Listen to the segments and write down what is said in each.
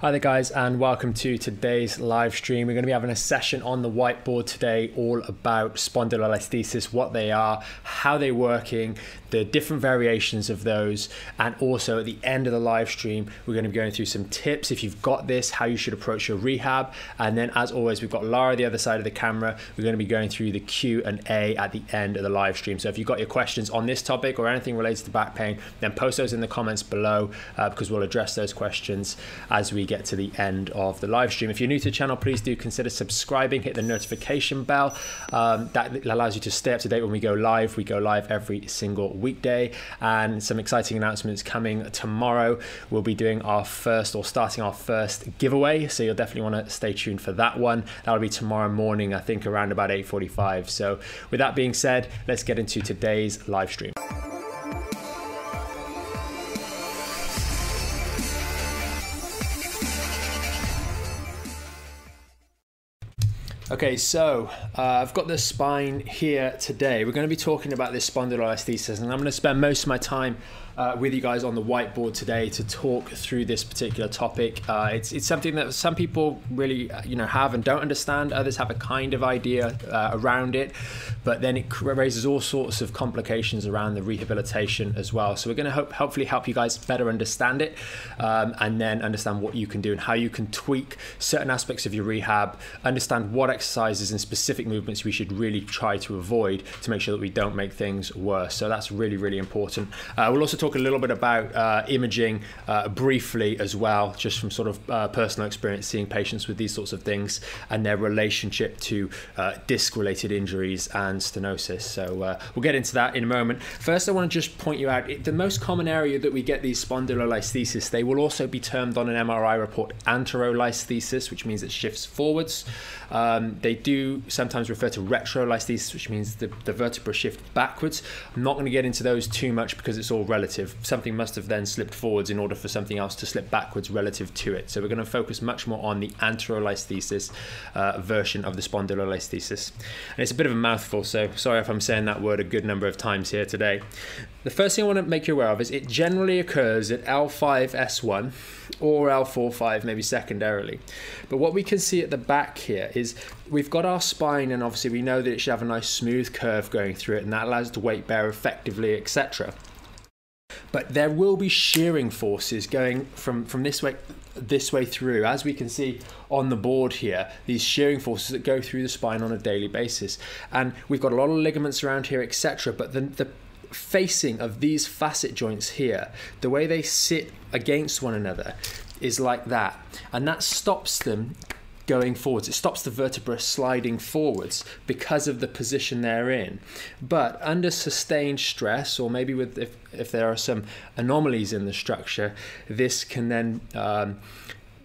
Hi there, guys, and welcome to today's live stream. We're going to be having a session on the whiteboard today all about spondylolisthesis, what they are, how they're working, the different variations of those, and also at the end of the live stream, we're going to be going through some tips if you've got this, how you should approach your rehab, and then as always, we've got Lara the other side of the camera. We're going to be going through the Q and A at the end of the live stream. So if you've got your questions on this topic or anything related to back pain, then post those in the comments below uh, because we'll address those questions as we get to the end of the live stream. If you're new to the channel, please do consider subscribing, hit the notification bell. Um, that allows you to stay up to date when we go live. We go live every single weekday, and some exciting announcements coming tomorrow. We'll be doing our first or starting our first giveaway, so you'll definitely want to stay tuned for that one. That'll be tomorrow morning, I think around about 8:45. So, with that being said, let's get into today's live stream. Okay, so uh, I've got the spine here today. We're going to be talking about this spondylolisthesis, and I'm going to spend most of my time uh, with you guys on the whiteboard today to talk through this particular topic. Uh, it's, it's something that some people really uh, you know have and don't understand. Others have a kind of idea uh, around it, but then it raises all sorts of complications around the rehabilitation as well. So we're going to hope, hopefully help you guys better understand it, um, and then understand what you can do and how you can tweak certain aspects of your rehab. Understand what exercises and specific movements we should really try to avoid to make sure that we don't make things worse. So that's really really important. Uh, we'll also talk talk a little bit about uh, imaging uh, briefly as well, just from sort of uh, personal experience seeing patients with these sorts of things and their relationship to uh, disc related injuries and stenosis. So uh, we'll get into that in a moment. First, I want to just point you out the most common area that we get these spondylolisthesis, they will also be termed on an MRI report anterolisthesis, which means it shifts forwards. Um, they do sometimes refer to retrolisthesis, which means the, the vertebra shift backwards. I'm not going to get into those too much because it's all relative. Something must have then slipped forwards in order for something else to slip backwards relative to it. So we're going to focus much more on the anterolisthesis uh, version of the spondylolisthesis. And it's a bit of a mouthful, so sorry if I'm saying that word a good number of times here today. The first thing I want to make you aware of is it generally occurs at L5S1 or L45, maybe secondarily. But what we can see at the back here is we've got our spine, and obviously we know that it should have a nice smooth curve going through it, and that allows it to weight bear effectively, etc. But there will be shearing forces going from, from this way this way through as we can see on the board here these shearing forces that go through the spine on a daily basis and we've got a lot of ligaments around here etc but the, the facing of these facet joints here, the way they sit against one another is like that. And that stops them going forwards. It stops the vertebra sliding forwards because of the position they're in. But under sustained stress, or maybe with if, if there are some anomalies in the structure, this can then um,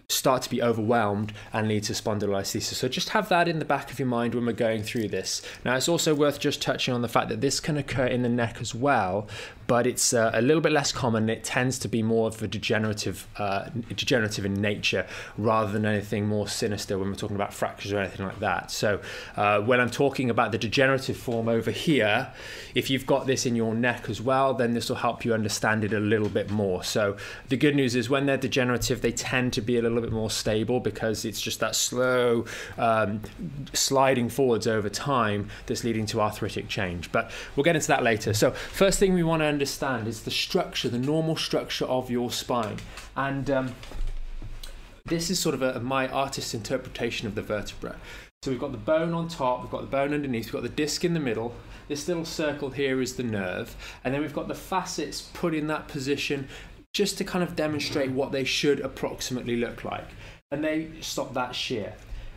start to be overwhelmed and lead to spondylolisthesis. So just have that in the back of your mind when we're going through this. Now, it's also worth just touching on the fact that this can occur in the neck as well, but it's uh, a little bit less common. It tends to be more of a degenerative, uh, degenerative in nature rather than anything more sinister when we're talking about fractures or anything like that. So uh, when I'm talking about the degenerative form over here, if you've got this in your neck as well, then this will help you understand it a little bit more. So the good news is when they're degenerative, they tend to be a little bit more stable because it's just that slow um, sliding forwards over time that's leading to arthritic change. But we'll get into that later. So first thing we want to understand is the structure, the normal structure of your spine. And um, this is sort of a, my artist's interpretation of the vertebra. So we've got the bone on top, we've got the bone underneath, we've got the disc in the middle. This little circle here is the nerve, and then we've got the facets put in that position just to kind of demonstrate what they should approximately look like. And they stop that shear.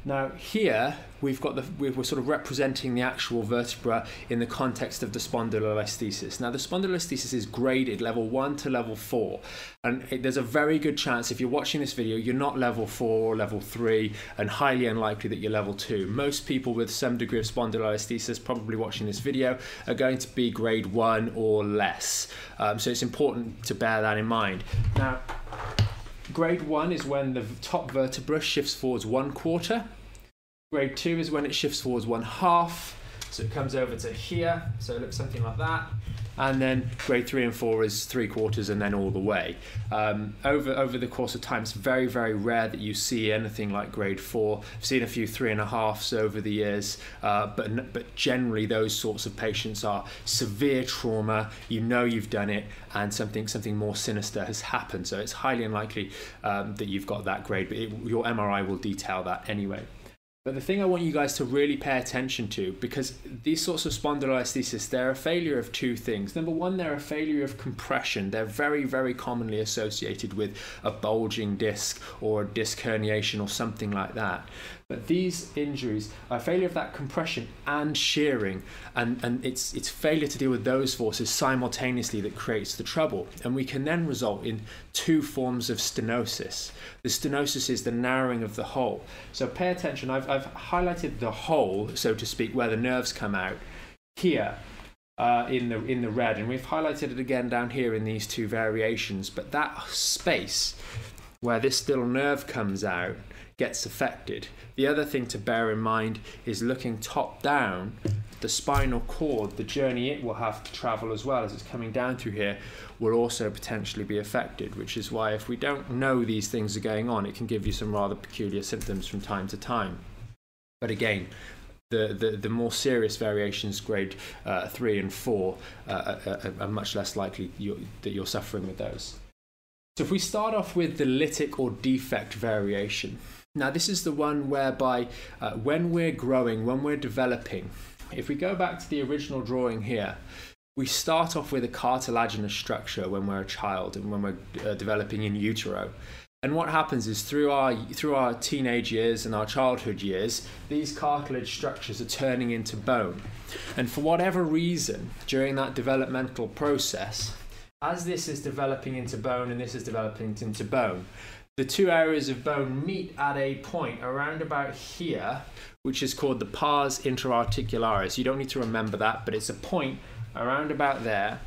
Now here we've got the we're sort of representing the actual vertebra in the context of the spondylolisthesis. Now the spondylolisthesis is graded level one to level four, and it, there's a very good chance if you're watching this video you're not level four or level three, and highly unlikely that you're level two. Most people with some degree of spondylolisthesis probably watching this video are going to be grade one or less. Um, so it's important to bear that in mind. Now. Grade one is when the top vertebra shifts forwards one quarter Grade two is when it shifts forwards one half. So it comes over to here. So it looks something like that. and then grade three and four is three quarters and then all the way. Um, over over the course of time, it's very very rare that you see anything like grade four. I've seen a few three and a halfs over the years, uh, but but generally those sorts of patients are severe trauma. You know you've done it, and something something more sinister has happened. So it's highly unlikely um, that you've got that grade, but it, your MRI will detail that anyway. But the thing I want you guys to really pay attention to, because these sorts of spondylolisthesis, they're a failure of two things. Number one, they're a failure of compression. They're very, very commonly associated with a bulging disc or a disc herniation or something like that. But these injuries are failure of that compression and shearing, and, and it's, it's failure to deal with those forces simultaneously that creates the trouble. And we can then result in two forms of stenosis. The stenosis is the narrowing of the hole. So pay attention, I've, I've highlighted the hole, so to speak, where the nerves come out here. Uh, in the in the red, and we've highlighted it again down here in these two variations. But that space where this little nerve comes out gets affected. The other thing to bear in mind is looking top down, the spinal cord, the journey it will have to travel as well as it's coming down through here, will also potentially be affected, which is why if we don't know these things are going on, it can give you some rather peculiar symptoms from time to time. But again, the, the, the more serious variations, grade uh, three and four, uh, are, are, much less likely you're, that you're suffering with those. So if we start off with the lytic or defect variation, now, this is the one whereby uh, when we're growing, when we're developing, if we go back to the original drawing here, we start off with a cartilaginous structure when we're a child and when we're uh, developing in utero. And what happens is through our through our teenage years and our childhood years, these cartilage structures are turning into bone. And for whatever reason, during that developmental process, as this is developing into bone and this is developing into bone, the two areas of bone meet at a point around about here, which is called the pars interarticularis. You don't need to remember that, but it's a point around about there,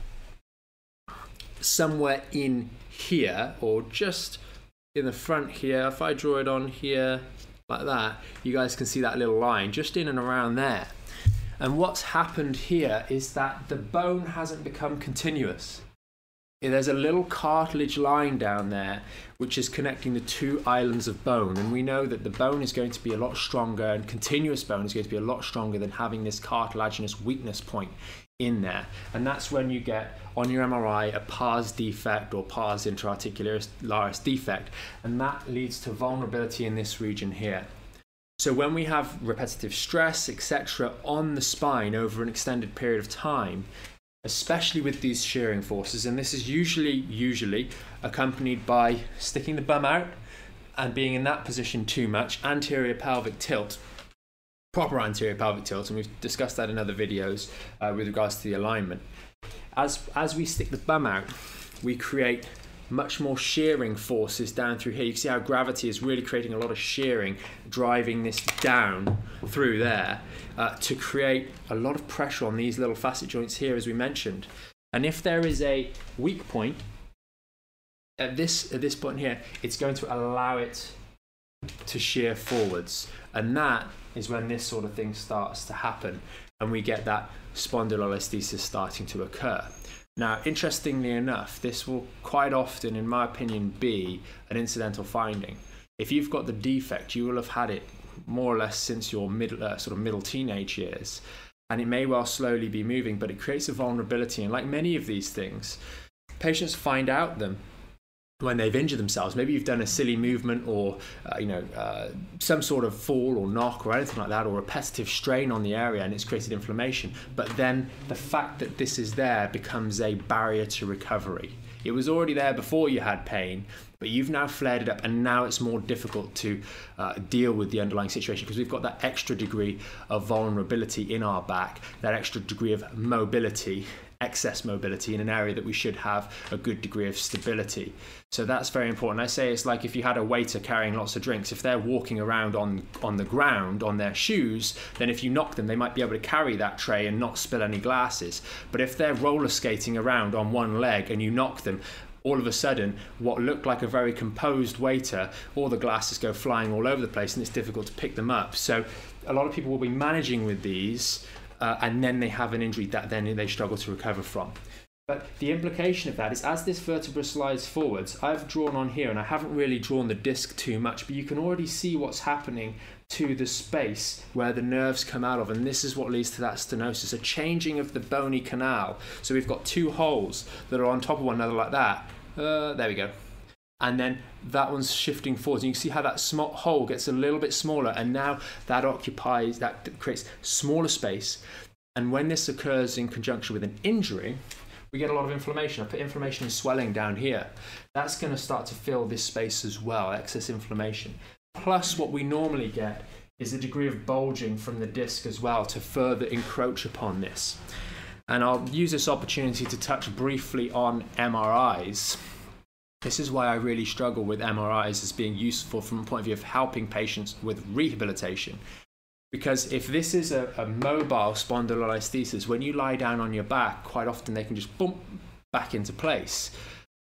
somewhere in here, or just in the front here. If I draw it on here like that, you guys can see that little line just in and around there. And what's happened here is that the bone hasn't become continuous there's a little cartilage line down there which is connecting the two islands of bone. And we know that the bone is going to be a lot stronger and continuous bone is going to be a lot stronger than having this cartilaginous weakness point in there. And that's when you get on your MRI a pars defect or pars interarticularis defect. And that leads to vulnerability in this region here. So when we have repetitive stress etc on the spine over an extended period of time especially with these shearing forces, and this is usually usually accompanied by sticking the bum out and being in that position too much, anterior pelvic tilt, proper anterior pelvic tilt, and we've discussed that in other videos uh, with regards to the alignment. As as we stick the bum out, we create much more shearing forces down through here. You can see how gravity is really creating a lot of shearing, driving this down through there uh, to create a lot of pressure on these little facet joints here, as we mentioned. And if there is a weak point at this at this point here, it's going to allow it to shear forwards, and that is when this sort of thing starts to happen, and we get that spondylolisthesis starting to occur. Now, interestingly enough, this will quite often, in my opinion, be an incidental finding. If you've got the defect, you will have had it more or less since your middle, uh, sort of middle teenage years, and it may well slowly be moving, but it creates a vulnerability. And like many of these things, patients find out them when they've injured themselves. Maybe you've done a silly movement or uh, you know uh, some sort of fall or knock or anything like that, or repetitive strain on the area, and it's created inflammation. But then the fact that this is there becomes a barrier to recovery. It was already there before you had pain, but you've now flared it up, and now it's more difficult to uh, deal with the underlying situation because we've got that extra degree of vulnerability in our back, that extra degree of mobility excess mobility in an area that we should have a good degree of stability. So that's very important. I say it's like if you had a waiter carrying lots of drinks, if they're walking around on on the ground on their shoes, then if you knock them, they might be able to carry that tray and not spill any glasses. But if they're roller skating around on one leg and you knock them, all of a sudden, what looked like a very composed waiter, all the glasses go flying all over the place and it's difficult to pick them up. So, a lot of people will be managing with these uh, and then they have an injury that then they struggle to recover from. But the implication of that is as this vertebra slides forwards, I've drawn on here and I haven't really drawn the disc too much, but you can already see what's happening to the space where the nerves come out of, and this is what leads to that stenosis, a changing of the bony canal. So we've got two holes that are on top of one another like that. Uh, there we go. And then that one's shifting forwards. And you can see how that small hole gets a little bit smaller, and now that occupies, that creates smaller space. And when this occurs in conjunction with an injury, we get a lot of inflammation. I put inflammation and swelling down here. That's going to start to fill this space as well, excess inflammation. Plus, what we normally get is a degree of bulging from the disc as well to further encroach upon this. And I'll use this opportunity to touch briefly on MRIs. This is why I really struggle with MRIs as being useful from a point of view of helping patients with rehabilitation. Because if this is a, a mobile spondylolisthesis, when you lie down on your back, quite often they can just bump back into place.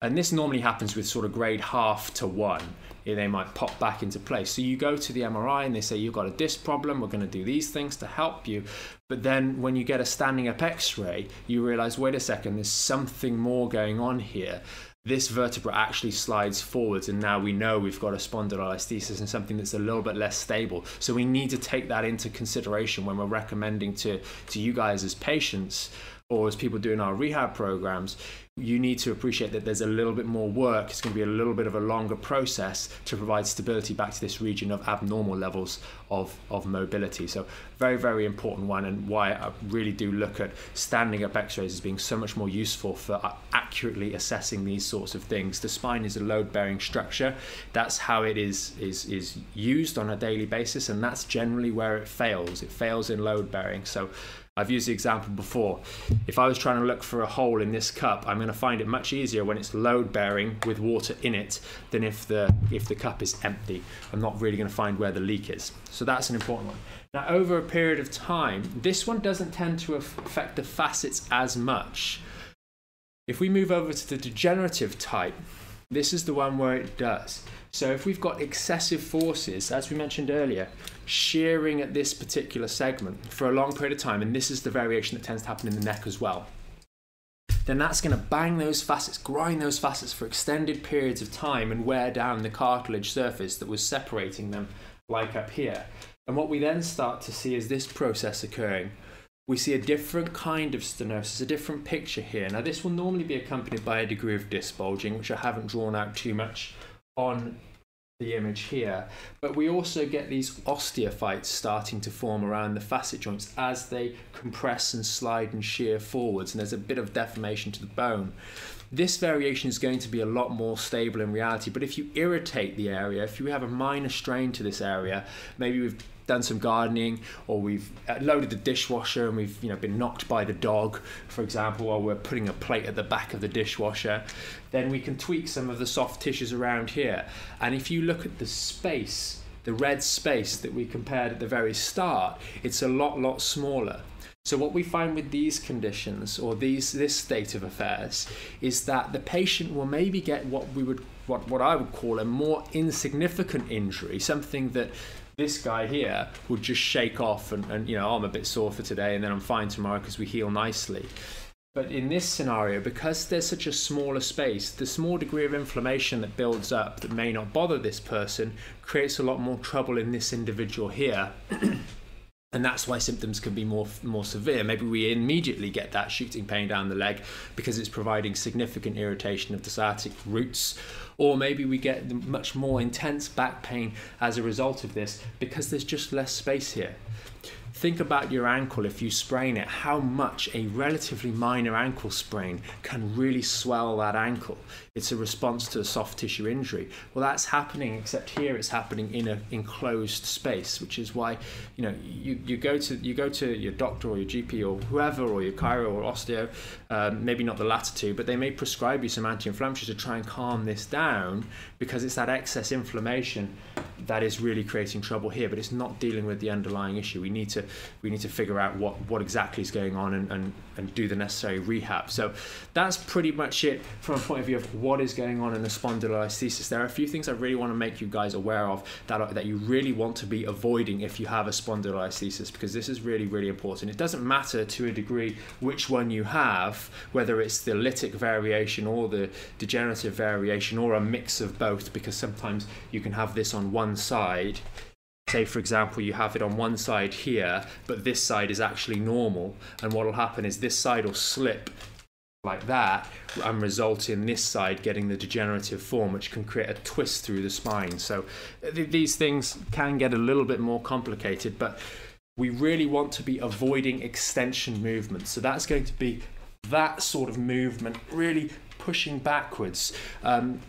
And this normally happens with sort of grade half to one. They might pop back into place. So you go to the MRI and they say, You've got a disc problem, we're going to do these things to help you. But then when you get a standing up x ray, you realize, wait a second, there's something more going on here this vertebra actually slides forwards and now we know we've got a spondylolisthesis and something that's a little bit less stable. So we need to take that into consideration when we're recommending to to you guys as patients or as people doing our rehab programs, you need to appreciate that there's a little bit more work. It's going to be a little bit of a longer process to provide stability back to this region of abnormal levels of, of mobility. So, very, very important one, and why I really do look at standing up x rays as being so much more useful for uh, accurately assessing these sorts of things. The spine is a load bearing structure, that's how it is, is, is used on a daily basis, and that's generally where it fails. It fails in load bearing. So, I've used the example before. If I was trying to look for a hole in this cup, I'm going to find it much easier when it's load bearing with water in it than if the if the cup is empty. I'm not really going to find where the leak is. So that's an important one. Now over a period of time, this one doesn't tend to affect the facets as much. If we move over to the degenerative type, this is the one where it does. So if we've got excessive forces, as we mentioned earlier, shearing at this particular segment for a long period of time, and this is the variation that tends to happen in the neck as well, then that's going to bang those facets, grind those facets for extended periods of time and wear down the cartilage surface that was separating them, like up here. And what we then start to see is this process occurring we see a different kind of stenosis, a different picture here. Now, this will normally be accompanied by a degree of disc bulging, which I haven't drawn out too much on the image here. But we also get these osteophytes starting to form around the facet joints as they compress and slide and shear forwards, and there's a bit of deformation to the bone. This variation is going to be a lot more stable in reality, but if you irritate the area, if you have a minor strain to this area, maybe we've done some gardening or we've uh, loaded the dishwasher and we've you know been knocked by the dog for example while we're putting a plate at the back of the dishwasher then we can tweak some of the soft tissues around here. And if you look at the space the red space that we compared at the very start it's a lot lot smaller. So what we find with these conditions or these this state of affairs is that the patient will maybe get what we would what, what I would call a more insignificant injury, something that this guy here would just shake off and, and you know, oh, I'm a bit sore for today and then I'm fine tomorrow because we heal nicely. But in this scenario, because there's such a smaller space, the small degree of inflammation that builds up that may not bother this person creates a lot more trouble in this individual here. and that's why symptoms can be more more severe. Maybe we immediately get that shooting pain down the leg because it's providing significant irritation of the sciatic roots, or maybe we get much more intense back pain as a result of this because there's just less space here. Think about your ankle if you sprain it, how much a relatively minor ankle sprain can really swell that ankle. It's a response to a soft tissue injury. Well, that's happening, except here it's happening in an enclosed space, which is why you know you, you go to you go to your doctor or your GP or whoever or your chiro or osteo, um, maybe not the latter two, but they may prescribe you some anti-inflammatories to try and calm this down because it's that excess inflammation that is really creating trouble here, but it's not dealing with the underlying issue. We need to we need to figure out what what exactly is going on and, and, and do the necessary rehab. So that's pretty much it from a point of view of what is going on in the spondylolisthesis. There are a few things I really want to make you guys aware of that are, that you really want to be avoiding if you have a spondylolisthesis because this is really really important. It doesn't matter to a degree which one you have, whether it's the lytic variation or the degenerative variation or a mix of both, because sometimes you can have this on one side say for example you have it on one side here but this side is actually normal. And what will happen is this side will slip like that and result in this side getting the degenerative form which can create a twist through the spine. So th- these things can get a little bit more complicated but we really want to be avoiding extension movements so that's going to be that sort of movement really pushing backwards. Um,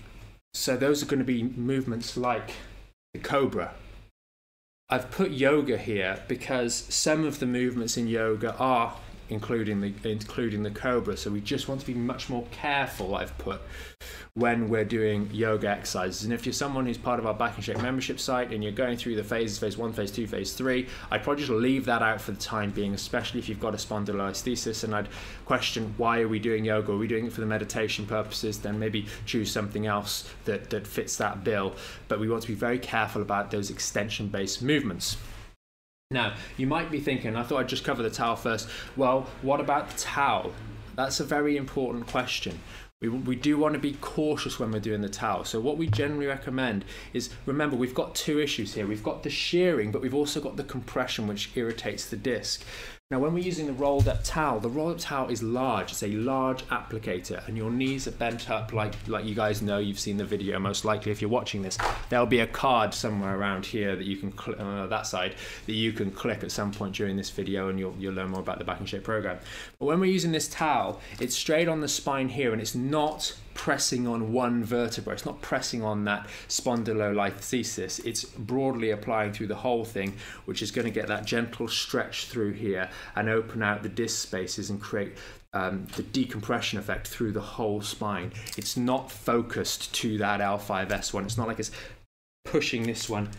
so those are going to be movements like the cobra I've put yoga here because some of the movements in yoga are including the including the cobra. So we just want to be much more careful. I've put when we're doing yoga exercises. And if you're someone who's part of our Back in Shape membership site and you're going through the phases, phase one, phase two, phase three, I'd probably just leave that out for the time being, especially if you've got a spondylolisthesis. And I'd question why are we doing yoga? Are we doing it for the meditation purposes? Then maybe choose something else that, that fits that bill. But we want to be very careful about those extension based movements. Now, you might be thinking, I thought I'd just cover the towel first. Well, what about the towel? That's a very important question. We, we do want to be cautious when we're doing the towel. So, what we generally recommend is remember, we've got two issues here. We've got the shearing, but we've also got the compression, which irritates the disc. Now, when we're using the rolled up towel, the rolled up towel is large. It's a large applicator, and your knees are bent up like like you guys know. You've seen the video, most likely, if you're watching this. There'll be a card somewhere around here that you can cl- uh, that side that you can click at some point during this video, and you'll you'll learn more about the back in shape program. But when we're using this towel, it's straight on the spine here, and it's not pressing on one vertebra. It's not pressing on that spondylolisthesis. It's broadly applying through the whole thing, which is going to get that gentle stretch through here and open out the disc spaces and create um, the decompression effect through the whole spine. It's not focused to that L5S1. It's not like it's pushing this one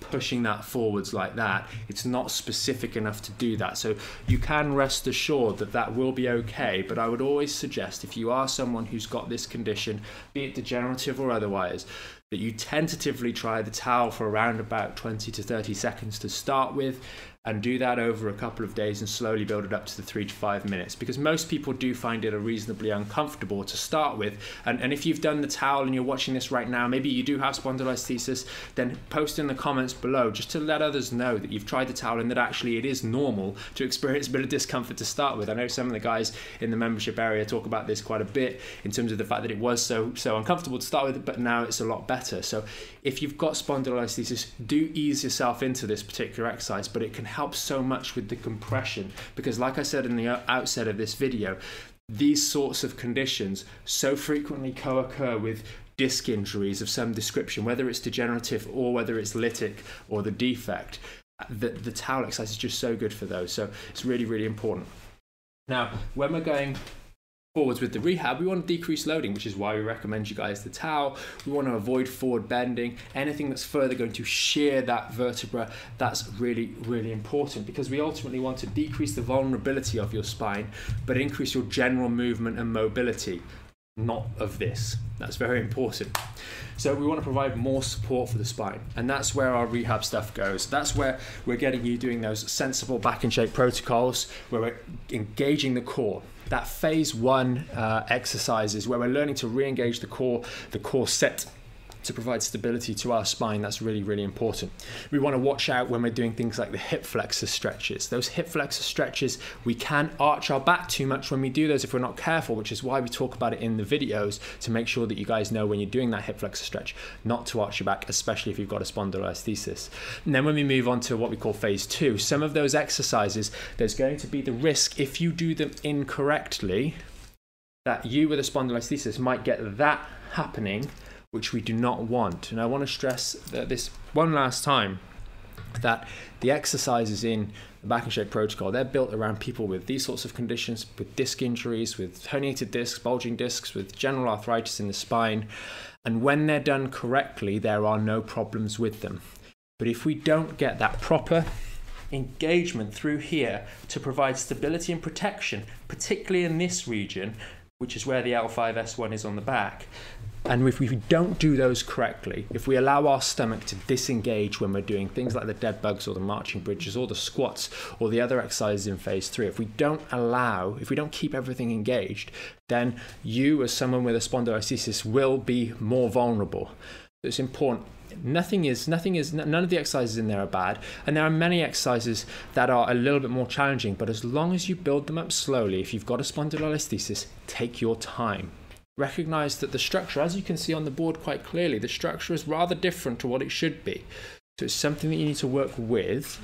pushing that forwards like that, it's not specific enough to do that. So you can rest assured that that will be okay. But I would always suggest if you are someone who's got this condition, be it degenerative or otherwise, that you tentatively try the towel for around about 20 to 30 seconds to start with and do that over a couple of days and slowly build it up to the three to five minutes. Because most people do find it a reasonably uncomfortable to start with. And, and if you've done the towel and you're watching this right now maybe you do have spondylolisthesis then post in the comments below just to let others know that you've tried the towel and that actually it is normal to experience a bit of discomfort to start with. I know some of the guys in the membership area talk about this quite a bit in terms of the fact that it was so so uncomfortable to start with but now it's a lot better. So if you've got spondylolisthesis do ease yourself into this particular exercise but it can helps so much with the compression because like I said in the outset of this video these sorts of conditions so frequently co-occur with disc injuries of some description whether it's degenerative or whether it's lytic or the defect. The, the towel exercise is just so good for those so it's really really important. Now when we're going forwards with the rehab, we want to decrease loading, which is why we recommend you guys the towel. We want to avoid forward bending. Anything that's further going to shear that vertebra, that's really, really important because we ultimately want to decrease the vulnerability of your spine, but increase your general movement and mobility not of this. That's very important. So we want to provide more support for the spine, and that's where our rehab stuff goes. That's where we're getting you doing those sensible back in shape protocols, where we're engaging the core. That phase one uh, exercises where we're learning to re-engage the core, the core set to provide stability to our spine. That's really, really important. We want to watch out when we're doing things like the hip flexor stretches. Those hip flexor stretches, we can arch our back too much when we do those if we're not careful, which is why we talk about it in the videos to make sure that you guys know when you're doing that hip flexor stretch not to arch your back, especially if you've got a spondylolisthesis. And then when we move on to what we call phase two, some of those exercises, there's going to be the risk if you do them incorrectly that you with a spondylolisthesis might get that happening which we do not want. And I want to stress that this one last time that the exercises in the back in shape protocol they're built around people with these sorts of conditions with disc injuries with herniated discs bulging discs with general arthritis in the spine And when they're done correctly, there are no problems with them. But if we don't get that proper engagement through here to provide stability and protection, particularly in this region, which is where the L5S1 is on the back, and if we don't do those correctly, if we allow our stomach to disengage when we're doing things like the dead bugs or the marching bridges or the squats or the other exercises in phase three, if we don't allow, if we don't keep everything engaged, then you, as someone with a spondylolisthesis, will be more vulnerable. It's important nothing is nothing is none of the exercises in there are bad and there are many exercises that are a little bit more challenging but as long as you build them up slowly if you've got a spondylolisthesis take your time recognize that the structure, as you can see on the board quite clearly, the structure is rather different to what it should be. So it's something that you need to work with.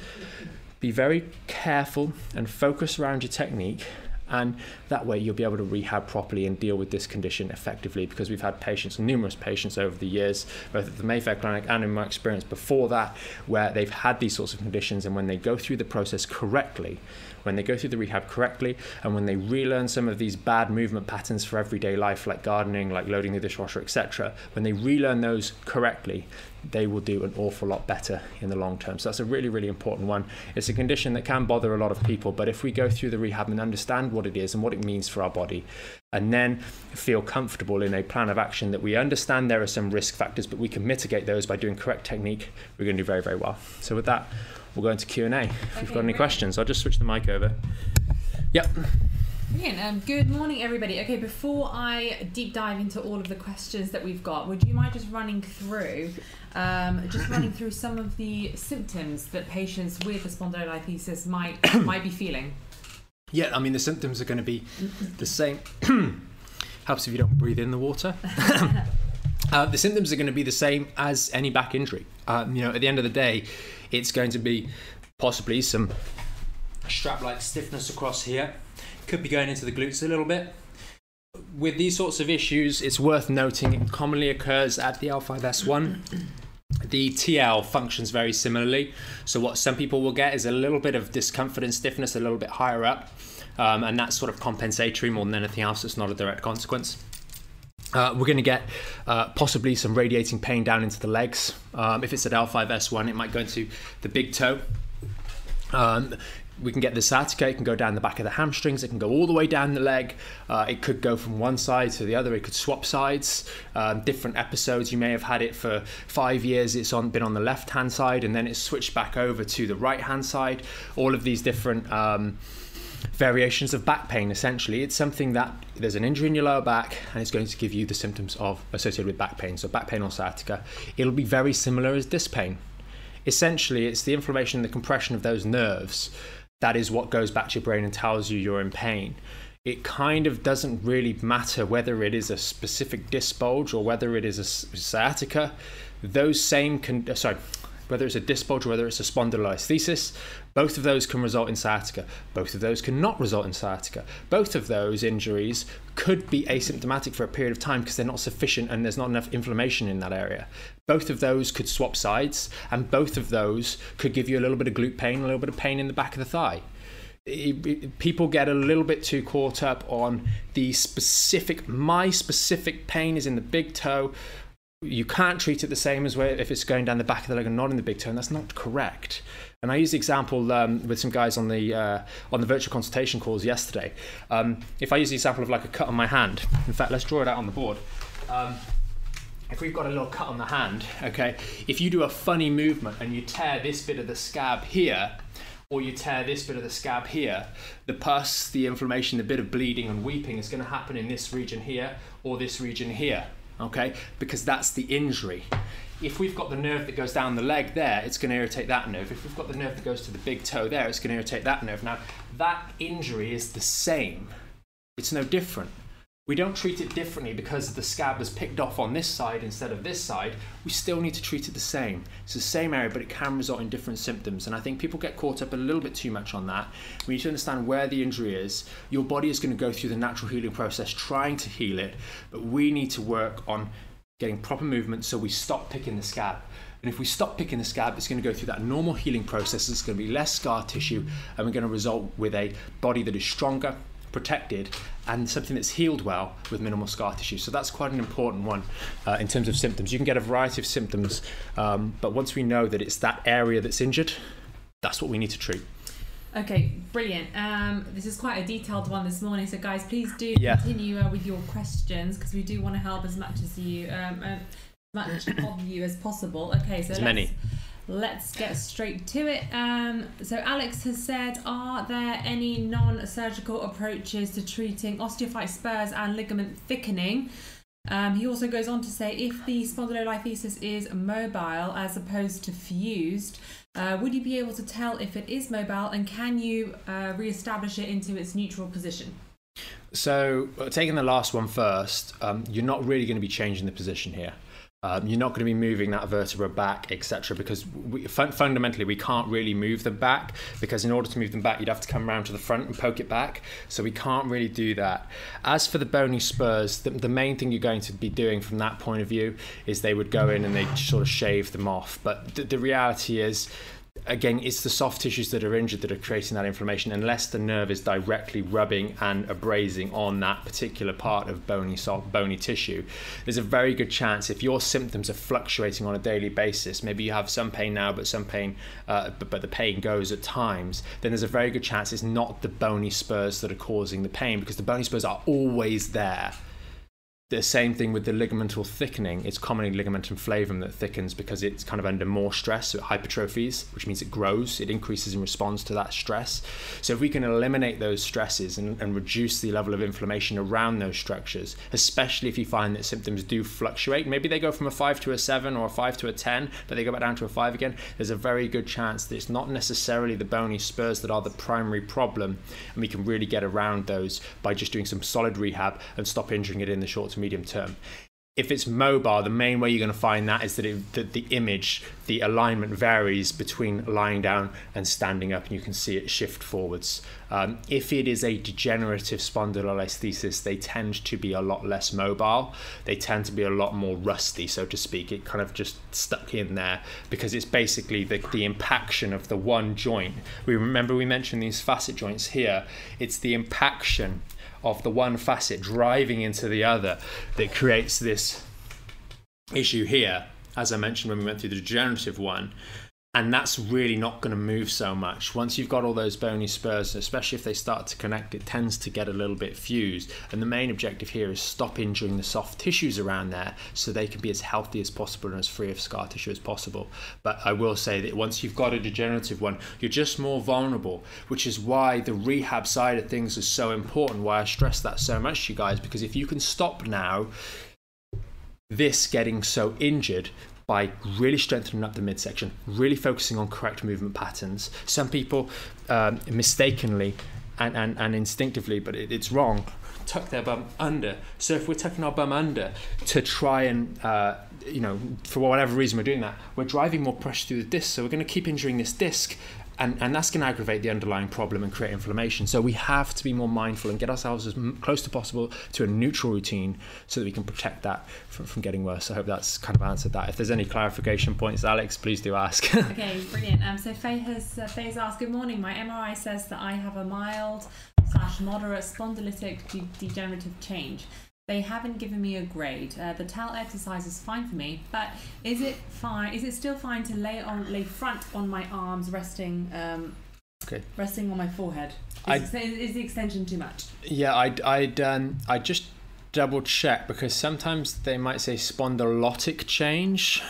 Be very careful and focus around your technique and that way you'll be able to rehab properly and deal with this condition effectively because we've had patients numerous patients over the years both at the mayfair clinic and in my experience before that where they've had these sorts of conditions and when they go through the process correctly when they go through the rehab correctly and when they relearn some of these bad movement patterns for everyday life like gardening like loading the dishwasher etc when they relearn those correctly they will do an awful lot better in the long term. So that's a really really important one. It's a condition that can bother a lot of people but if we go through the rehab and understand what it is and what it means for our body and then feel comfortable in a plan of action that we understand there are some risk factors but we can mitigate those by doing correct technique we're going to do very very well. So with that we'll go into Q&A. If okay, you've got any great. questions, I'll just switch the mic over. Yep. Brilliant. Um, good morning, everybody. Okay, before I deep dive into all of the questions that we've got, would you mind just running through, um, just running through some of the symptoms that patients with a spondylolisthesis might might be feeling? Yeah, I mean the symptoms are going to be the same. Helps if you don't breathe in the water. uh, the symptoms are going to be the same as any back injury. Um, you know, at the end of the day, it's going to be possibly some strap-like stiffness across here. Could be going into the glutes a little bit. With these sorts of issues, it's worth noting it commonly occurs at the L5S1. The TL functions very similarly. So, what some people will get is a little bit of discomfort and stiffness a little bit higher up, um, and that's sort of compensatory more than anything else. It's not a direct consequence. Uh, we're going to get uh, possibly some radiating pain down into the legs. Um, if it's at L5S1, it might go into the big toe. Um, we can get the sciatica, it can go down the back of the hamstrings, it can go all the way down the leg. Uh, it could go from one side to the other, it could swap sides. Um, different episodes, you may have had it for five years, it's on, been on the left hand side, and then it's switched back over to the right hand side. All of these different. Um, variations of back pain essentially. It's something that there's an injury in your lower back and it's going to give you the symptoms of associated with back pain so back pain or sciatica. It'll be very similar as this pain. Essentially it's the inflammation and the compression of those nerves that is what goes back to your brain and tells you you're in pain. It kind of doesn't really matter whether it is a specific disc bulge or whether it is a sciatica. Those same con- uh, sorry whether it's a disc or whether it's a spondylolisthesis, both of those can result in sciatica. Both of those cannot result in sciatica. Both of those injuries could be asymptomatic for a period of time because they're not sufficient and there's not enough inflammation in that area. Both of those could swap sides, and both of those could give you a little bit of glute pain, a little bit of pain in the back of the thigh. People get a little bit too caught up on the specific my specific pain is in the big toe you can't treat it the same as if it's going down the back of the leg and not in the big toe and that's not correct and I used the example um, with some guys on the uh, on the virtual consultation calls yesterday. Um, if I use the example of like a cut on my hand, in fact, let's draw it out on the board. Um, if we've got a little cut on the hand, okay, if you do a funny movement and you tear this bit of the scab here, or you tear this bit of the scab here, the pus, the inflammation, the bit of bleeding and weeping is going to happen in this region here or this region here, okay, because that's the injury if we've got the nerve that goes down the leg there, it's going to irritate that nerve. If we've got the nerve that goes to the big toe there, it's going to irritate that nerve. Now, that injury is the same, it's no different. We don't treat it differently because the scab is picked off on this side instead of this side. We still need to treat it the same. It's the same area, but it can result in different symptoms. And I think people get caught up a little bit too much on that. We need to understand where the injury is. Your body is going to go through the natural healing process trying to heal it, but we need to work on getting proper movement so we stop picking the scab. And if we stop picking the scab, it's going to go through that normal healing process. It's going to be less scar tissue, and we're going to result with a body that is stronger, protected and something that's healed well with minimal scar tissue. So that's quite an important one uh, in terms of symptoms. You can get a variety of symptoms, um, but once we know that it's that area that's injured, that's what we need to treat. Okay, brilliant. Um, this is quite a detailed one this morning, so guys, please do Yeah. continue uh, with your questions because we do want to help as much as you, um, uh, much of you as possible. Okay, so As let's, many. Let's get straight to it. Um, so Alex has said, are there any non-surgical approaches to treating osteophyte spurs and ligament thickening? Um, he also goes on to say, if the spondylolisthesis is mobile as opposed to fused, uh, would you be able to tell if it is mobile and can you uh, re-establish it into its neutral position? So, uh, taking the last one first, um, you're not really going to be changing the position here. Um, you're not going to be moving that vertebra back, etc. Because we, fun- fundamentally, we can't really move them back because in order to move them back, you'd have to come around to the front and poke it back. So we can't really do that. As for the bony spurs, the, the main thing you're going to be doing from that point of view is they would go in and they sort of shave them off. But the, the reality is, again, it's the soft tissues that are injured that are creating that inflammation, unless the nerve is directly rubbing and abrasing on that particular part of bony soft, bony tissue. There's a very good chance if your symptoms are fluctuating on a daily basis, maybe you have some pain now, but some pain, uh, but, but the pain goes at times, then there's a very good chance it's not the bony spurs that are causing the pain because the bony spurs are always there. The same thing with the ligamental thickening. It's commonly ligamentum flavum that thickens because it's kind of under more stress, so it hypertrophies, which means it grows, it increases in response to that stress. So if we can eliminate those stresses and, and reduce the level of inflammation around those structures, especially if you find that symptoms do fluctuate, maybe they go from a five to a seven or a five to a ten, but they go back down to a five again, there's a very good chance that it's not necessarily the bony spurs that are the primary problem, and we can really get around those by just doing some solid rehab and stop injuring it in the short to medium term. If it's mobile, the main way you're going to find that is that, it, that the image, the alignment varies between lying down and standing up, and you can see it shift forwards. Um, if it is a degenerative spondylolisthesis, they tend to be a lot less mobile. They tend to be a lot more rusty, so to speak. It kind of just stuck in there because it's basically the, the impaction of the one joint. We remember we mentioned these facet joints here. It's the impaction of the one facet driving into the other that creates this issue here, as I mentioned when we went through the degenerative one. And that's really not going to move so much. Once you've got all those bony spurs, especially if they start to connect, it tends to get a little bit fused. And the main objective here is stop injuring the soft tissues around there so they can be as healthy as possible and as free of scar tissue as possible. But I will say that once you've got a degenerative one, you're just more vulnerable, which is why the rehab side of things is so important, why I stress that so much to you guys, because if you can stop now, this getting so injured by really strengthening up the midsection, really focusing on correct movement patterns. Some people um, mistakenly and, and, and instinctively, but it, it's wrong, tuck their bum under. So if we're tucking our bum under to try and, uh, you know, for whatever reason we're doing that, we're driving more pressure through the disc. So we're going to keep injuring this disc. And, and that's going to aggravate the underlying problem and create inflammation. So we have to be more mindful and get ourselves as close to possible to a neutral routine so that we can protect that from, from getting worse. I hope that's kind of answered that. If there's any clarification points, Alex, please do ask. Okay, brilliant. Um, so Faye has uh, Faye's asked, "Good morning. My MRI says that I have a mild slash moderate spondylitic de- degenerative change. They haven't given me a grade. Uh, the towel exercise is fine for me, but is it fine? Is it still fine to lay on lay front on my arms, resting um, Okay. resting on my forehead? Is, is, is the extension too much? Yeah, I'd, I'd, um, I'd just double check because sometimes they might say spondylotic change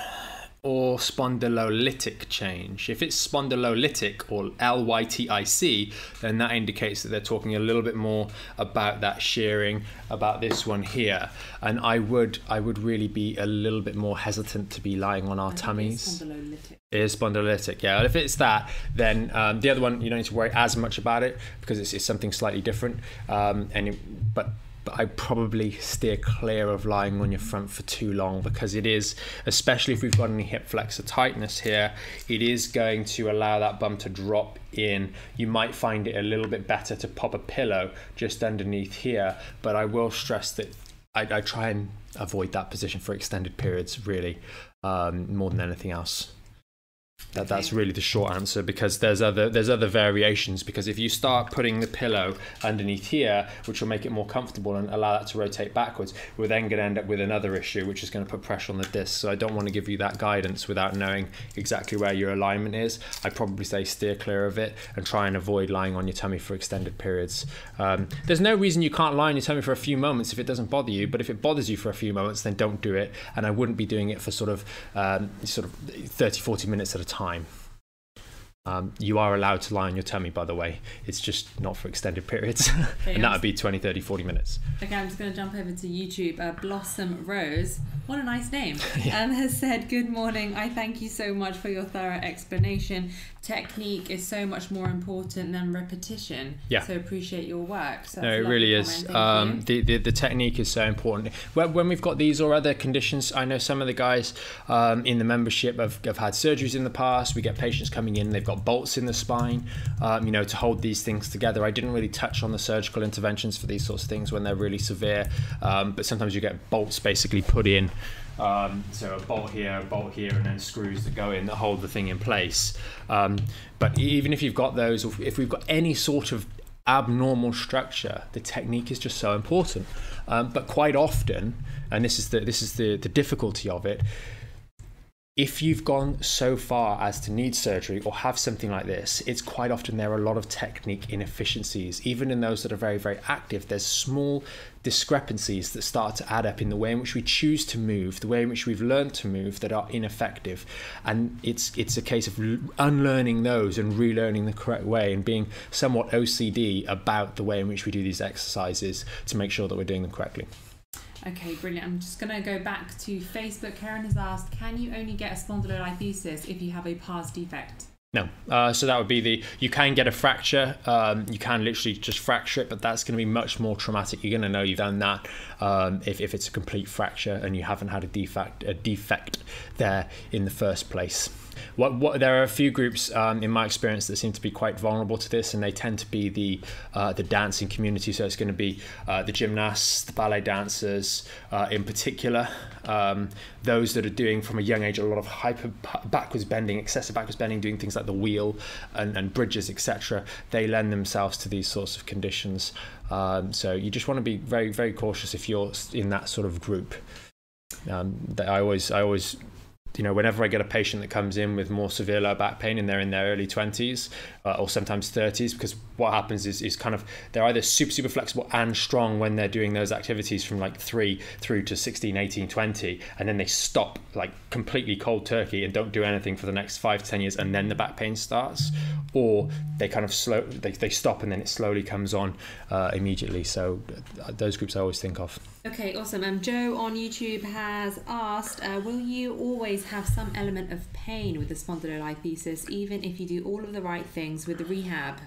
or spondylolytic change. If it's spondylolytic or LYTIC, then that indicates that they're talking a little bit more about that shearing, about this one here. And I would, I would really be a little bit more hesitant to be lying on our I tummies. spondylolytic. It is spondylolytic, yeah. If it's that, then um, the other one you don't need to worry as much about it because it's, it's something slightly different. Um, and it, but but I probably steer clear of lying on your front for too long because it is, especially if we've got any hip flexor tightness here, it is going to allow that bum to drop in. You might find it a little bit better to pop a pillow just underneath here, but I will stress that I, I try and avoid that position for extended periods, really, um, more than anything else. That, That's really the short answer because there's other there's other variations because if you start putting the pillow underneath here, which will make it more comfortable and allow that to rotate backwards, we're then going to end up with another issue, which is going to put pressure on the disc. So I don't want to give you that guidance without knowing exactly where your alignment is. I'd probably say steer clear of it and try and avoid lying on your tummy for extended periods. Um, there's no reason you can't lie on your tummy for a few moments if it doesn't bother you, but if it bothers you for a few moments, then don't do it. And I wouldn't be doing it for sort of um, sort of 30, 40 minutes at a time. Um, you are allowed to lie on your tummy, by the way. It's just not for extended periods. Okay, and that would be 20, 30, 40 minutes. Okay, I'm just going to jump over to YouTube. Uh, Blossom Rose, what a nice name, um, has said, Good morning. I thank you so much for your thorough explanation. Technique is so much more important than repetition. Yeah. So appreciate your work. So No, it really is. Um, the, the the technique is so important. When, when we've got these or other conditions, I know some of the guys um, in the membership have, have had surgeries in the past. We get patients coming in, they've got bolts in the spine, um, you know, to hold these things together. I didn't really touch on the surgical interventions for these sorts of things when they're really severe, um, but sometimes you get bolts basically put in. Um, so a bolt here, a bolt here, and then screws that go in that hold the thing in place. Um, but even if you've got those, if we've got any sort of abnormal structure, the technique is just so important. Um, but quite often, and this is the this is the the difficulty of it. If you've gone so far as to need surgery or have something like this, it's quite often there are a lot of technique inefficiencies. Even in those that are very, very active, there's small discrepancies that start to add up in the way in which we choose to move, the way in which we've learned to move that are ineffective. And it's it's a case of unlearning those and relearning the correct way and being somewhat OCD about the way in which we do these exercises to make sure that we're doing them correctly. Okay, brilliant. I'm just going to go back to Facebook. Karen has asked, Can you only get a spondylolisthesis if you have a pars defect? No. Uh, so that would be the you can get a fracture. Um, you can literally just fracture it, but that's going to be much more traumatic. You're going to know you've done that um, if, if it's a complete fracture and you haven't had a defect a defect there in the first place. What, what there are a few groups um, in my experience that seem to be quite vulnerable to this, and they tend to be the uh, the dancing community. So it's going to be uh, the gymnasts, the ballet dancers, uh, in particular, um, those that are doing from a young age a lot of hyper backwards bending, excessive backwards bending, doing things like the wheel and, and bridges, etc. They lend themselves to these sorts of conditions. Um, so you just want to be very very cautious if you're in that sort of group. Um, I always I always you know, whenever I get a patient that comes in with more severe lower back pain and they're in their early 20s uh, or sometimes 30s, because what happens is, is kind of they're either super, super flexible and strong when they're doing those activities from like three through to 16, 18, 20, and then they stop like completely cold turkey and don't do anything for the next five to 10 years, and then the back pain starts, or they kind of slow, they, they stop and then it slowly comes on uh, immediately. So uh, those groups I always think of. Okay, awesome. Um, Joe on YouTube has asked, uh, will you always have some element of pain with the spondylolisthesis, even if you do all of the right things with the rehab?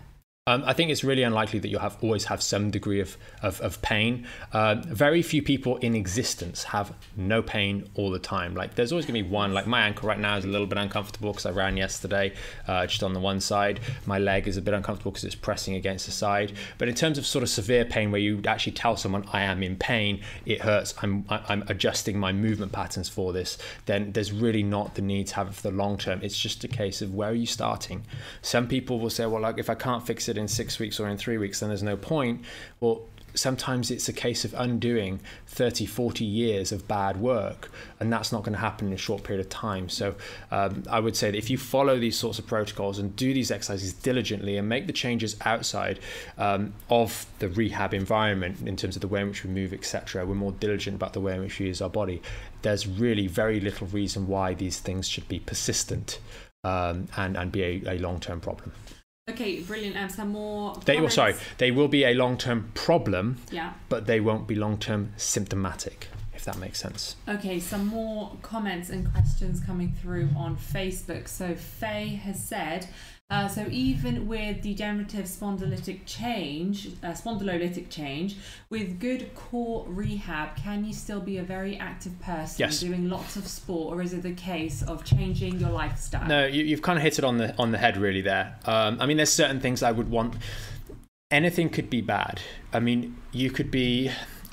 Um, I think it's really unlikely that you'll have always have some degree of, of, of pain. Uh, very few people in existence have no pain all the time. Like there's always to be one. Like my ankle right now is a little bit uncomfortable because I ran yesterday, uh, just on the one side. My leg is a bit uncomfortable because it's pressing against the side. But in terms of sort of severe pain, where you actually tell someone I am in pain, it hurts. I'm I'm adjusting my movement patterns for this. Then there's really not the need to have it for the long term. It's just a case of where are you starting. Some people will say, well, like if I can't fix it in six weeks or in three weeks, then there's no point. Well, sometimes it's a case of undoing 30, 40 years of bad work, and that's not going to happen in a short period of time. So, um, I would say that if you follow these sorts of protocols and do these exercises diligently and make the changes outside um, of the rehab environment in terms of the way in which we move, etc., we're more diligent about the way in which we use our body. There's really very little reason why these things should be persistent um, and and be a, a long term problem. Okay, brilliant. Um, some more. They, comments? sorry, they will be a long term problem, Yeah. but they won't be long term symptomatic, if that makes sense. Okay, some more comments and questions coming through on Facebook. So Faye has said, uh, so even with degenerative spondylitic change, uh, spondylolytic change, with good core rehab, can you still be a very active person Yes. doing lots of sport, or is it the case of changing your lifestyle? No, you, you've kind of hit it on the on the head, really. There. Um, I mean, there's certain things I would want. Anything could be bad. I mean, you could be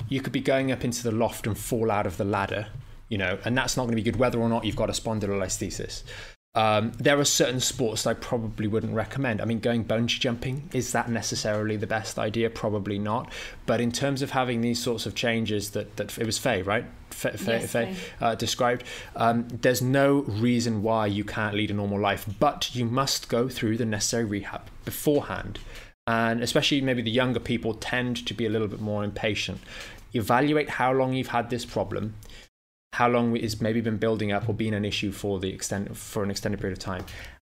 you could be going up into the loft and fall out of the ladder, you know, and that's not going to be good whether or not you've got a spondylolisthesis. Um, there are certain sports that I probably wouldn't recommend. I mean, going bungee jumping, is that necessarily the best idea? Probably not. But in terms of having these sorts of changes that, that it was Faye, right? Faye, Yes, Faye, Faye. uh, described, um, there's no reason why you can't lead a normal life, but you must go through the necessary rehab beforehand. And especially maybe the younger people tend to be a little bit more impatient. Evaluate how long you've had this problem, how long it's maybe been building up or been an issue for the extent for an extended period of time.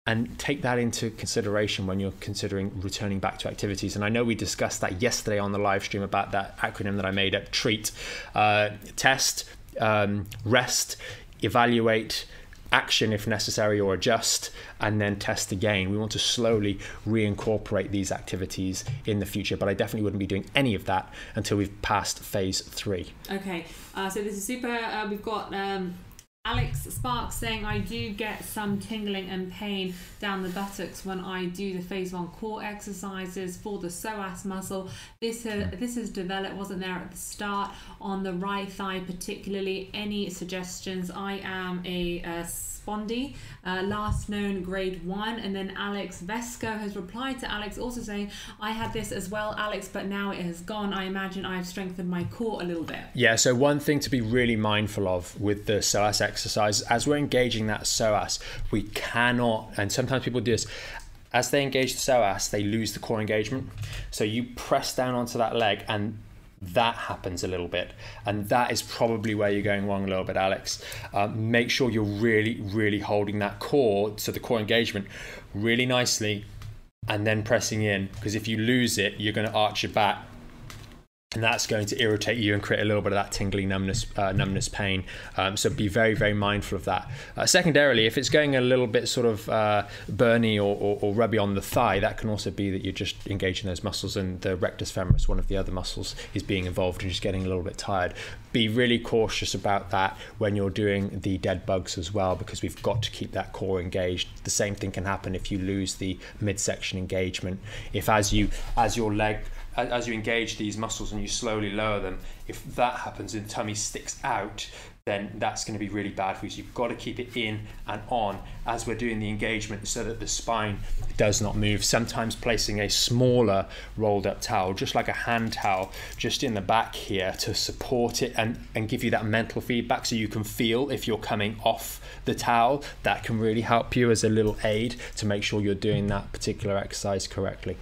And take that into consideration when you're considering returning back to activities. And i know we discussed that yesterday on the live stream about that acronym that i made up treat. Uh, test um, rest evaluate action if necessary or adjust and then test again we want to slowly reincorporate these activities in the future but i definitely wouldn't be doing any of that until we've passed phase three Okay, uh, so this is super. Uh, we've got um, Alex Sparks saying, I do get some tingling and pain down the buttocks when I do the phase one core exercises for the psoas muscle. This, uh, this has developed, wasn't there at the start, on the right thigh, particularly. Any suggestions? I am a, uh spondy, uh, last known grade one. And then Alex Vesco has replied to Alex also saying, I had this as well, Alex, but now it has gone. I imagine I've strengthened my core a little bit. Yeah, so one thing to be really mindful of with the psoas exercise, as we're engaging that psoas, we cannot, and sometimes people do this, as they engage the psoas, they lose the core engagement. So you press down onto that leg and that happens a little bit. And that is probably where you're going wrong a little bit, Alex. Um, make sure you're really, really holding that core, so the core engagement, really nicely and then pressing in. Because if you lose it, you're going to arch your back and that's going to irritate you and create a little bit of that tingling numbness, uh, numbness pain. Um, so be very, very mindful of that. Uh, secondarily, if it's going a little bit sort of uh, burny or, or, or rubby on the thigh, that can also be that you're just engaging those muscles, and the rectus femoris, one of the other muscles, is being involved and just getting a little bit tired. Be really cautious about that when you're doing the dead bugs as well, because we've got to keep that core engaged. The same thing can happen if you lose the midsection engagement. If as you as your leg as you engage these muscles and you slowly lower them, if that happens and the tummy sticks out, then that's going to be really bad for you. So you've got to keep it in and on as we're doing the engagement so that the spine does not move. Sometimes placing a smaller rolled up towel, just like a hand towel, just in the back here to support it and, and give you that mental feedback so you can feel if you're coming off the towel. That can really help you as a little aid to make sure you're doing that particular exercise correctly.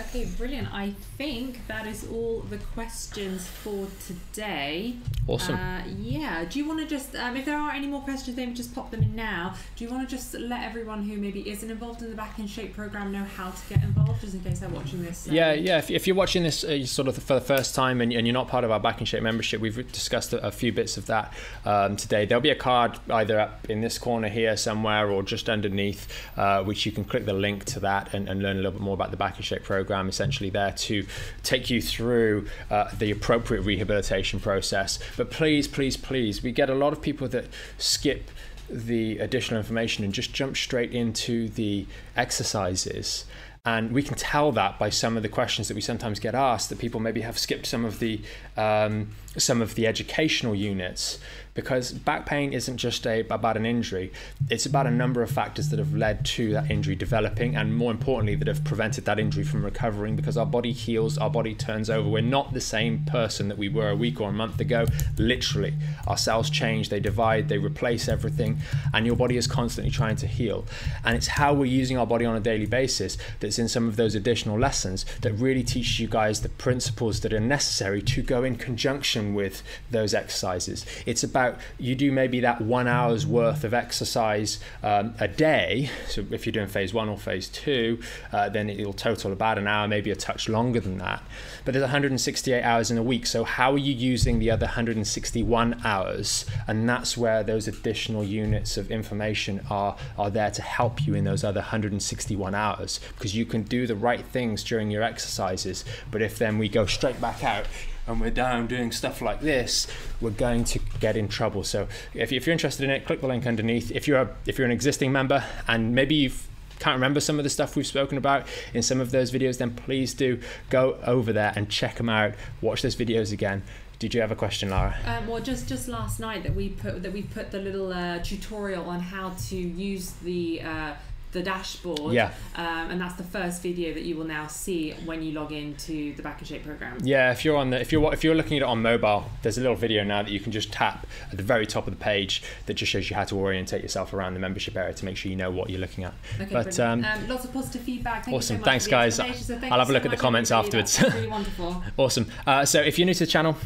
Okay, brilliant. I think that is all the questions for today. Awesome. Uh, yeah. Do you want to just, um, if there are any more questions, maybe just pop them in now. Do you want to just let everyone who maybe isn't involved in the Back in Shape program know how to get involved, just in case they're watching this? um, Yeah, yeah. If, if you're watching this uh, sort of for the first time and, and you're not part of our Back in Shape membership, we've discussed a, a few bits of that um, today. There'll be a card either up in this corner here somewhere or just underneath, uh, which you can click the link to that and, and learn a little bit more about the Back in Shape program. Essentially, there to take you through uh, the appropriate rehabilitation process. But please, please, please, we get a lot of people that skip the additional information and just jump straight into the exercises. And we can tell that by some of the questions that we sometimes get asked that people maybe have skipped some of the um, some of the educational units because back pain isn't just a, about an injury it's about a number of factors that have led to that injury developing and more importantly that have prevented that injury from recovering because our body heals our body turns over. We're not the same person that we were a week or a month ago. Literally our cells change they divide they replace everything and your body is constantly trying to heal. And it's how we're using our body on a daily basis that's in some of those additional lessons that really teaches you guys the principles that are necessary to go in conjunction with those exercises. It's about you do maybe that one hour's worth of exercise um, a day. So if you're doing phase one or phase two, uh, then it'll total about an hour, maybe a touch longer than that. But there's 168 hours in a week. So how are you using the other 161 hours? And that's where those additional units of information are are there to help you in those other 161 hours because you can do the right things during your exercises. But if then we go straight back out and we're down doing stuff like this, we're going to get in trouble. So if, you're interested in it, click the link underneath. If you're a, if you're an existing member and maybe you've can't remember some of the stuff we've spoken about in some of those videos, then please do go over there and check them out. Watch those videos again. Did you have a question, Lara? Um, well, just just last night that we put that we put the little uh, tutorial on how to use the uh, the dashboard. Yeah. Um, and that's the first video that you will now see when you log into the Back in Shape program. Yeah, if you're on the if you're if you're looking at it on mobile, there's a little video now that you can just tap at the very top of the page that just shows you how to orientate yourself around the membership area to make sure you know what you're looking at. Okay, But, um, um, lots of positive feedback. Thank awesome. So Thanks, guys. So thank I'll have a so look at the comments afterwards. Really wonderful. Awesome. Uh, so if you're new to the channel,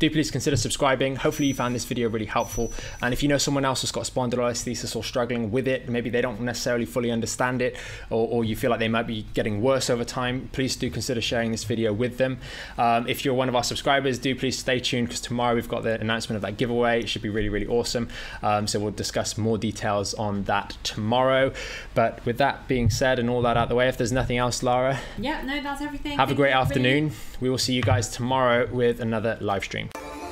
do please consider subscribing. Hopefully you found this video really helpful. And if you know someone else who's got spondylolisthesis or struggling with it, maybe they don't necessarily fully understand it, or, or you feel like they might be getting worse over time, please do consider sharing this video with them. Um, if you're one of our subscribers, do please stay tuned because tomorrow we've got the announcement of that giveaway. It should be really, really awesome. Um, so we'll discuss more details on that tomorrow. But with that being said and all that out the way, if there's nothing else, Lara, Yeah, no, that's everything. have a great afternoon. We will see you guys tomorrow with another live stream. Bye.